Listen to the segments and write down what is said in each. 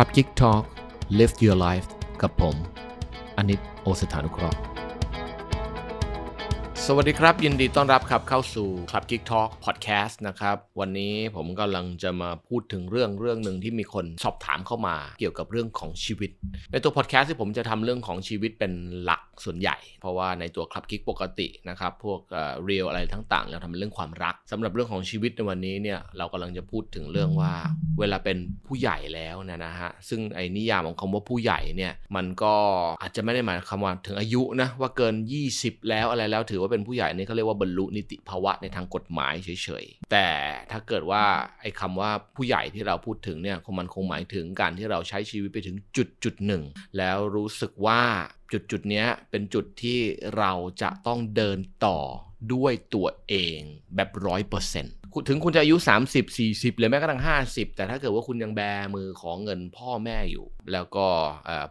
ครับ Geek Talk Live Your Life กับผมอนิตโอสถานุเคราะห์สวัสดีครับ ยินดีต้อนรับครับเข้าสู่ Club Geek Talk Podcast นะครับ วันนี้ผมกำลังจะมาพูดถึงเรื่องเรื่องหนึ่งที่มีคนสอบถามเข้ามาเกี่ยวกับเรื่องของชีวิต ในตัว podcast ที่ผมจะทำเรื่องของชีวิตเป็นหลัก ส่วนใหญ่ เพราะว่าในตัว Club Geek ปกตินะครับ พวกเรียลอะไรทั้งๆเราทำเป็นเรื่องความรักสำหรับเรื่องของชีวิตในวันนี้เนี่ยเรากำลังจะพูดถึงเรื่องว่า เวลาเป็นผู้ใหญ่แล้วนะนะฮะซึ่งไอ้นิยามของคำว่าผู้ใหญ่เนี่ยมันก็อาจจะไม่ได้หมายควาว่าถึงอายุนะว่าเกิน 20 แล้วอะไรแล้วถือว่าเป็นผู้ใหญ่นี่เขาเรียกว่าบรรลุนิติภาวะในทางกฎหมายเฉยๆแต่ถ้าเกิดว่าไอ้คำว่าผู้ใหญ่ที่เราพูดถึงเนี่ยคงมันคงหมายถึงการที่เราใช้ชีวิตไปถึงจุดจุดหนึ่งแล้วรู้สึกว่า จุดจุดนี้เป็นจุดที่เราจะต้องเดินต่อด้วยตัวเองแบบร้อยเปอร์เซ็นต์ถึงคุณจะอายุ 30 40 หรือแม้กระทั่ง 50 แต่ถ้าเกิดว่าคุณยังแบมือของเงินพ่อแม่อยู่ แล้วก็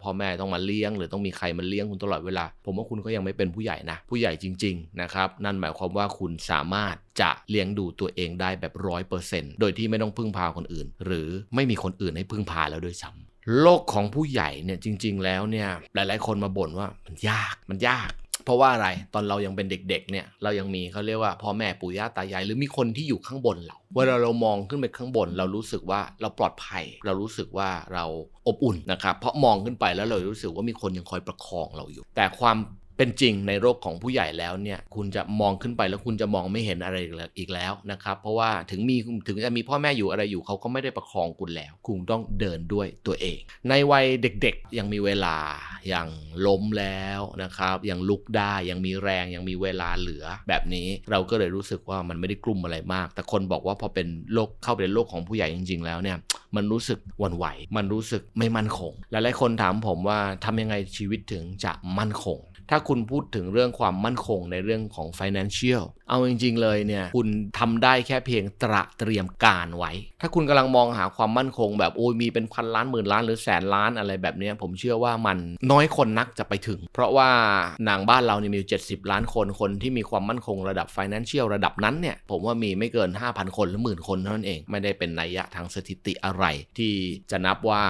พ่อแม่ต้องมาเลี้ยง หรือต้องมีใครมาเลี้ยงคุณตลอดเวลา ผมว่าคุณก็ยังไม่เป็นผู้ใหญ่นะ ผู้ใหญ่จริง ๆ นะครับ นั่นหมายความว่าคุณสามารถจะเลี้ยงดูตัวเองได้แบบร้อยเปอร์เซ็นต์โดยที่ไม่ต้องพึ่งพาคนอื่น หรือไม่มีคนอื่นให้พึ่งพาแล้วด้วยซ้ำ โลกของผู้ใหญ่เนี่ยจริง ๆ แล้วเนี่ยหลาย ๆ คนมาบ่นว่ามันยากมันยาก เพราะว่าอะไรตอนเรายังเป็นเด็ก ๆ เนี่ยเรายังมีเขาเรียกว่าพ่อแม่ปู่ย่าตายายหรือมีคนที่อยู่ข้างบนเราเวลาเรามองขึ้นไปข้างบน เรารู้สึกว่าเราปลอดภัย เรารู้สึกว่าเราอบอุ่นนะครับเพราะมองขึ้นไปแล้วเรารู้สึกว่ามีคนยังคอยประคองเราอยู่ แต่ความ เป็นจริงในโรคของผู้ใหญ่แล้วเนี่ยคุณจะมองขึ้นไปแล้วคุณจะมองไม่เห็นอะไรอีกแล้วนะครับเพราะว่าถึงมีถึงจะมีพ่อแม่อยู่อะไรอยู่เขาก็ไม่ได้ประคองคุณแล้ว คุณต้องเดินด้วยตัวเอง ในวัยเด็กๆยังมีเวลายังล้มแล้วนะครับยังลุกได้ยังมีแรงยังมีเวลาเหลือแบบนี้เราก็เลยรู้สึกว่ามันไม่ได้กลุ่มอะไรมาก แต่คนบอกว่าพอเป็นโรคเข้าไปในโลกของผู้ใหญ่จริง ๆ แล้วเนี่ยมันรู้สึกวันไหว มันรู้สึกไม่มั่นคง หลายๆคนถามผมว่าทำยังไงชีวิตถึงจะมั่นคง ถ้าคุณพูดถึงเรื่องความมั่นคงในเรื่องของ financial เอาจริง ๆ เลยเนี่ย คุณทำได้แค่เพียงตระเตรียมการไว้ ถ้าคุณกำลังมองหาความมั่นคง แบบโอ้ยมีเป็นพันล้านหมื่นล้านหรือแสนล้านอะไรแบบนี้ผมเชื่อว่ามันน้อยคนนักจะไปถึง เพราะว่าหนังบ้านเราเนี่ยมี70 ล้านคนคนที่มีความมั่นคงระดับ financial ระดับนั้นเนี่ยผมว่ามีไม่เกิน 5,000 คนหรือหมื่นคนเท่านั้นเอง ไม่ได้เป็นนัยยะทางสถิติอะไร ที่จะนับว่า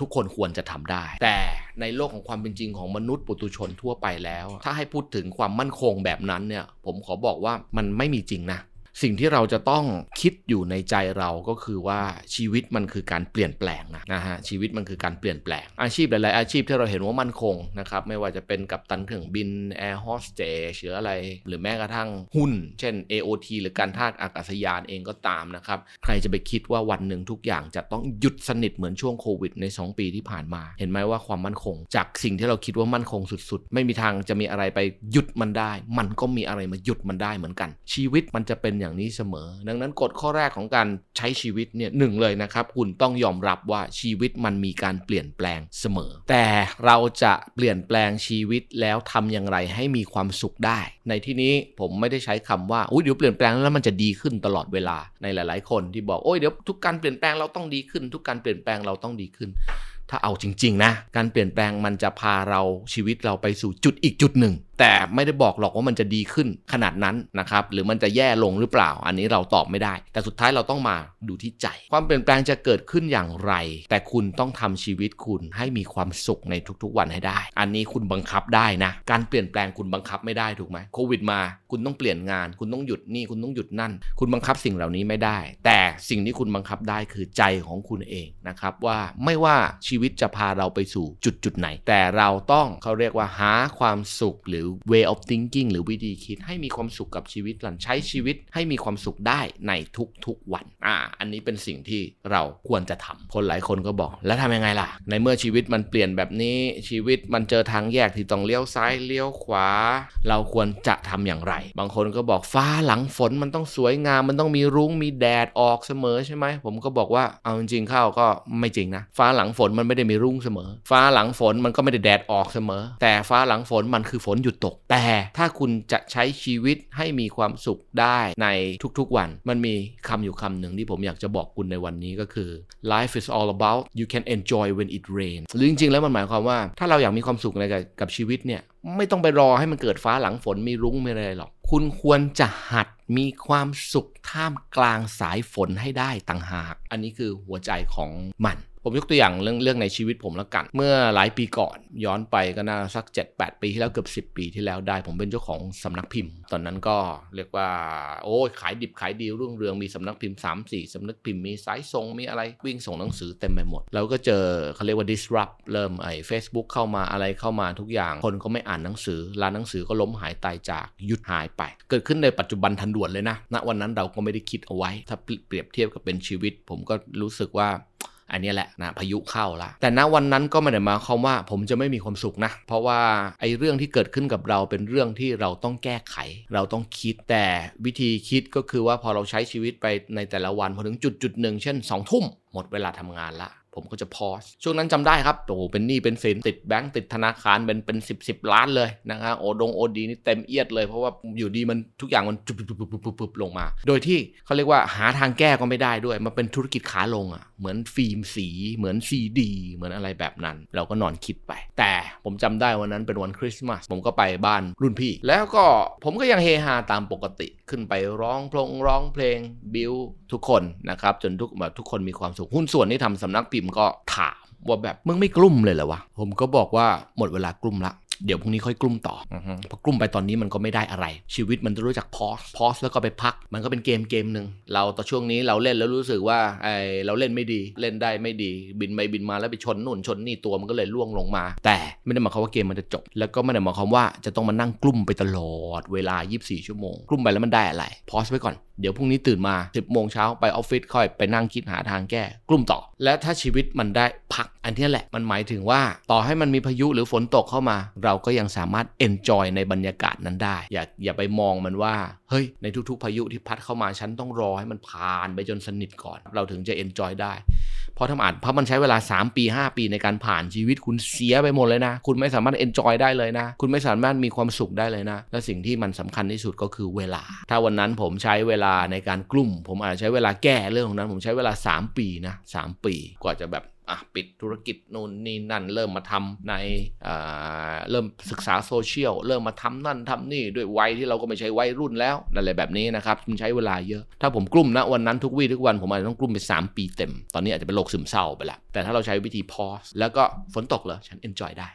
ทุกคนควรจะทำได้ แต่ ในโลกของความเป็นจริงของมนุษย์ปุถุชนทั่วไปแล้ว ถ้าให้พูดถึงความมั่นคงแบบนั้นเนี่ยผมขอบอกว่ามันไม่มีจริงนะ สิ่งที่เราจะต้องคิดอยู่ในใจเราก็คือว่าชีวิตมันคือการเปลี่ยนแปลงนะนะฮะชีวิตมันคือการเปลี่ยนแปลง อาชีพหลาย ๆ อาชีพที่เราเห็นว่ามั่นคงนะครับไม่ว่าจะเป็นกัปตันเครื่องบินแอร์โฮสเตสหรืออะไร หรือแม้กระทั่งหุ้น เช่น AOT หรือการท่าอากาศยานเองก็ตามนะครับ ใครจะไปคิดว่าวันหนึ่งทุกอย่างจะต้องหยุดสนิทเหมือนช่วงโควิดใน 2 ปีที่ผ่านมา เห็นไหมว่าความมั่นคง จากสิ่งที่เราคิดว่ามั่นคงสุด ๆ ไม่มีทางจะมีอะไรไปหยุดมันได้ มันก็มีอะไรมาหยุดมันได้เหมือนกัน ชีวิตมันจะเป็นอย่างนี้เสมอ ดังนั้นกฎข้อแรกของการใช้ชีวิตเนี่ยหนึ่งเลยนะครับ คุณต้องยอมรับว่าชีวิตมันมีการเปลี่ยนแปลงเสมอ แต่เราจะเปลี่ยนแปลงชีวิตแล้วทำอย่างไรให้มีความสุขได้ ในที่นี้ผมไม่ได้ใช้คำว่าอุ้ยเดี๋ยวเปลี่ยนแปลงแล้วมันจะดีขึ้นตลอดเวลาในหลาย ๆ คนที่บอกโอ้ยเดี๋ยวทุกการเปลี่ยนแปลงเราต้องดีขึ้น ทุกการเปลี่ยนแปลงเราต้องดีขึ้นถ้าเอาจริง ๆ นะ การเปลี่ยนแปลงมันจะพาเราชีวิตเราไปสู่จุดอีกจุดหนึ่งแต่ไม่ได้บอกหรอกว่ามันจะดีขึ้นขนาดนั้นนะครับหรือมันจะแย่ลงหรือเปล่า อันนี้เราตอบไม่ได้ แต่สุดท้ายเราต้องมาดูที่ใจ ความเปลี่ยนแปลงจะเกิดขึ้นอย่างไร แต่คุณต้องทำชีวิตคุณให้มีความสุขในทุกๆวันให้ได้ อันนี้คุณบังคับได้นะ การเปลี่ยนแปลงคุณบังคับไม่ได้ถูกไหมโควิดมา คุณต้องเปลี่ยนงาน คุณต้องหยุดนี่คุณต้องหยุดนั่น คุณบังคับสิ่งเหล่านี้ไม่ได้ แต่สิ่งที่คุณบังคับได้คือใจของคุณเองนะครับว่าไม่ว่าชีวิตจะพาเราไปสู่จุดจุดไหน แต่เราต้องเขาเรียกว่าหาความสุขหรือ way of thinking หรือวิธีคิดให้มีความสุขกับชีวิตหลังใช้ชีวิตให้มีความสุขได้ในทุกๆวัน อ่า อันนี้เป็นสิ่งที่เราควรจะทำคนหลายคนก็บอก แล้วทำยังไงล่ะ ในเมื่อชีวิตมันเปลี่ยนแบบนี้ชีวิตมันเจอทางแยกที่ต้องเลี้ยวซ้ายเลี้ยวขวา เราควรจะทำอย่างไร บางคนก็บอกฟ้าหลังฝนมันต้องสวยงาม มันต้องมีรุ้งมีแดดออกเสมอใช่ไหมผมก็บอกว่าเอาจริงๆเข้าก็ไม่จริงนะฟ้าหลังฝนมันไม่ได้มีรุ้งเสมอ ฟ้าหลังฝนมันก็ไม่ได้แดดออกเสมอ แต่ฟ้าหลังฝนมันคือฝนหยุดตก แต่ถ้าคุณจะใช้ชีวิตให้มีความสุขได้ในทุกๆวัน มันมีคำอยู่คำหนึ่งที่ผมอยากจะบอกคุณในวันนี้ก็คือ life is all about you can enjoy when it rains หรือจริงๆ แล้วมันหมายความว่า ถ้าเราอยากมีความสุขในกับชีวิตเนี่ยไม่ต้องไปรอให้มันเกิดฟ้าหลังฝนมีรุ้งไม่อะไรหรอก คุณควรจะหัดมีความสุขท่ามกลางสายฝนให้ได้ต่างหาก อันนี้คือหัวใจของมัน ผมยกตัวอย่างเรื่องเรื่องในชีวิตผมแล้วกัน เมื่อหลายปีก่อนย้อนไปก็น่าสัก 7-8 ปีที่แล้วเกือบ 10 ปีที่แล้วได้ ผมเป็นเจ้าของสำนักพิมพ์ ตอนนั้นก็เรียกว่า โอ้ยขายดิบขายดีรุ่งเรืองมีสำนักพิมพ์ 3-4สำนักพิมพ์มีสายส่งมีอะไรวิ่งส่งหนังสือเต็มไปหมด แล้วก็เจอเขาเรียกว่า disrupt เริ่มไอ้ Facebook เข้ามาอะไรเข้ามาทุกอย่างคนก็ไม่อ่านหนังสือร้านหนังสือก็ล้มหายตายจากหยุดหายไป เกิดขึ้นในปัจจุบันทันด่วนเลยนะณวันนั้นเราก็ไม่ได้คิดเอาไว้ ถ้าเปรียบเทียบกับเป็นชีวิต ผมก็รู้สึกว่า อันนี้แหละนะพายุเข้าละแต่ณวันนั้นก็ไม่ได้มาความว่าผมจะไม่มีความสุขนะ เพราะว่าไอ้เรื่องที่เกิดขึ้นกับเราเป็นเรื่องที่เราต้องแก้ไข เราต้องคิดแต่วิธีคิดก็คือว่าพอเราใช้ชีวิตไปในแต่ละวันพอถึงจุดจุดหนึ่งเช่น2องทุ่มหมดเวลาทำงานละ ผมก็จะพอสช่วงนั้นจำได้ครับโอ้เป็นหนี้เป็นสินติดแบงก์ติดธนาคารเป็นเป็นสิบสิบล้านเลยนะฮะโอดงโอดีนี่เต็มเอียดเลยเพราะว่าอยู่ดีมันทุกอย่างมันจุบปุบปุบปุบปุบลงมา โดยที่เขาเรียกว่าหาทางแก้ก็ไม่ได้ด้วย มันเป็นธุรกิจขาลงอะเหมือนฟิล์มสี เหมือนซีดี เหมือนอะไรแบบนั้น เราก็นอนคิดไป แต่ ผมจำได้วันนั้นเป็นวันคริสต์มาสผมก็ไปบ้านรุ่นพี่ แล้วก็ผมก็ยังเฮฮาตามปกติขึ้นไปร้องเพลงร้องเพลงบิวทุกคนนะครับจนทุกแบบทุกคนมีความสุขหุ้นส่วนที่ทำสำนักพิมพ์ก็ถามว่าแบบมึงไม่กลุ้มเลยเหรอวะผมก็บอกว่าหมดเวลากลุ้มละ เดี๋ยวพรุ่งนี้ค่อยกลุ้มต่ออพอกลุ้มไปตอนนี้มันก็ไม่ได้อะไร ชีวิตมันจะรู้จักพอสพอสแล้วก็ไปพัก มันก็เป็นเกมเกมหนึ่งเราต่อช่วงนี้เราเล่นแล้วรู้สึกว่าไอเราเล่นไม่ดีเล่นได้ไม่ดี บินไปบินมาแล้วไปชนนู่นชนนี่ตัวมันก็เลยล่วงลงมา แต่ไม่ได้หมายความว่าเกมมันจะจบ แล้วก็ไม่ได้หมายความว่าจะต้องมานั่งกลุ้มไปตลอดเวลา 24 ชั่วโมงกลุ้มไปแล้วมันได้อะไรพอสไว้ก่อนเดี๋ยวพรุ่งนี้ตื่นมา 10โมงเช้าไปออฟฟิศค่อยไปนั่งคิดหาทางแก้ กลุ่มต่อ และถ้าชีวิตมันได้พัก อันนี้แหละมันหมายถึงว่า ต่อให้มันมีพายุหรือฝนตกเข้ามา เราก็ยังสามารถ enjoy ในบรรยากาศนั้นได้ อย่าอย่าไปมองมันว่า เฮ้ย ในทุกๆ พายุที่พัดเข้ามาฉันต้องรอให้มันผ่านไปจนสนิทก่อน เราถึงจะ enjoy ได้ เพราะถ้าอ่านเพราะมันใช้เวลา 3 ปี 5 ปีในการผ่านชีวิตคุณเสียไปหมดเลยนะ คุณไม่สามารถ enjoy ได้เลยนะ คุณไม่สามารถมีความสุขได้เลยนะ และสิ่งที่มันสำคัญที่สุดก็คือเวลา ถ้าวันนั้นผมใช้เวลาในการกลุ้ม ผมอาจจะใช้เวลาแก้เรื่องของนั้น ผมใช้เวลา 3 ปีนะ3ปี กว่าจะแบบ อะปิดธุรกิจนู่นนี่นั่น เริ่มมาทำในเริ่มศึกษาโซเชียลเริ่มมาทำนั่นทำนี่ด้วยวัยที่เราก็ไม่ใช่วัยรุ่นแล้วอะไรแบบนี้นะครับมันใช้เวลาเยอะ ถ้าผมกลุ้มนะวันนั้นทุกวี่ทุกวันผมอาจจะต้องกลุ้มไป 3 ปีเต็ม ตอนนี้อาจจะเป็นโรคซึมเศร้าไปละแต่ถ้าเราใช้วิธี pause แล้วก็ฝนตกเหรอฉัน enjoy ได้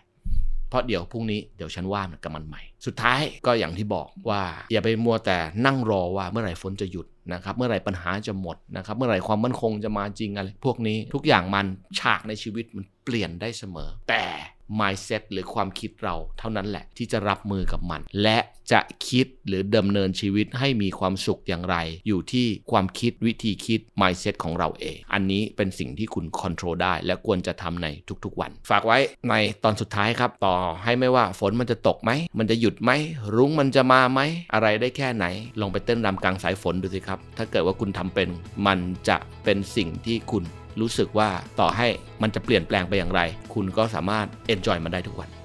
เพราะเดี๋ยวพรุ่งนี้เดี๋ยวฉันว่ามันกับมันใหม่ สุดท้ายก็อย่างที่บอกว่าอย่าไปมัวแต่นั่งรอว่าเมื่อไหร่ฝนจะหยุดนะครับเมื่อไหร่ปัญหาจะหมดนะครับเมื่อไหร่ความมั่นคงจะมาจริงอะไรพวกนี้ทุกอย่างมันฉากในชีวิตมันเปลี่ยนได้เสมอ แต่ mindset หรือความคิดเราเท่านั้นแหละที่จะรับมือกับมัน และจะคิดหรือดำเนินชีวิตให้มีความสุขอย่างไร อยู่ที่ความคิดวิธีคิด mindset ของเราเอง อันนี้เป็นสิ่งที่คุณ control ได้ และควรจะทำในทุกๆวัน ฝากไว้ในตอนสุดท้ายครับ ต่อให้ไม่ว่าฝนมันจะตกไหม มันจะหยุดไหม รุ้งมันจะมาไหม อะไรได้แค่ไหน ลองไปเต้นรำกลางสายฝนดูสิครับ ถ้าเกิดว่าคุณทำเป็น มันจะเป็นสิ่งที่คุณ รู้สึกว่าต่อให้มันจะเปลี่ยนแปลงไปอย่างไร คุณก็สามารถ enjoy มันได้ทุกวัน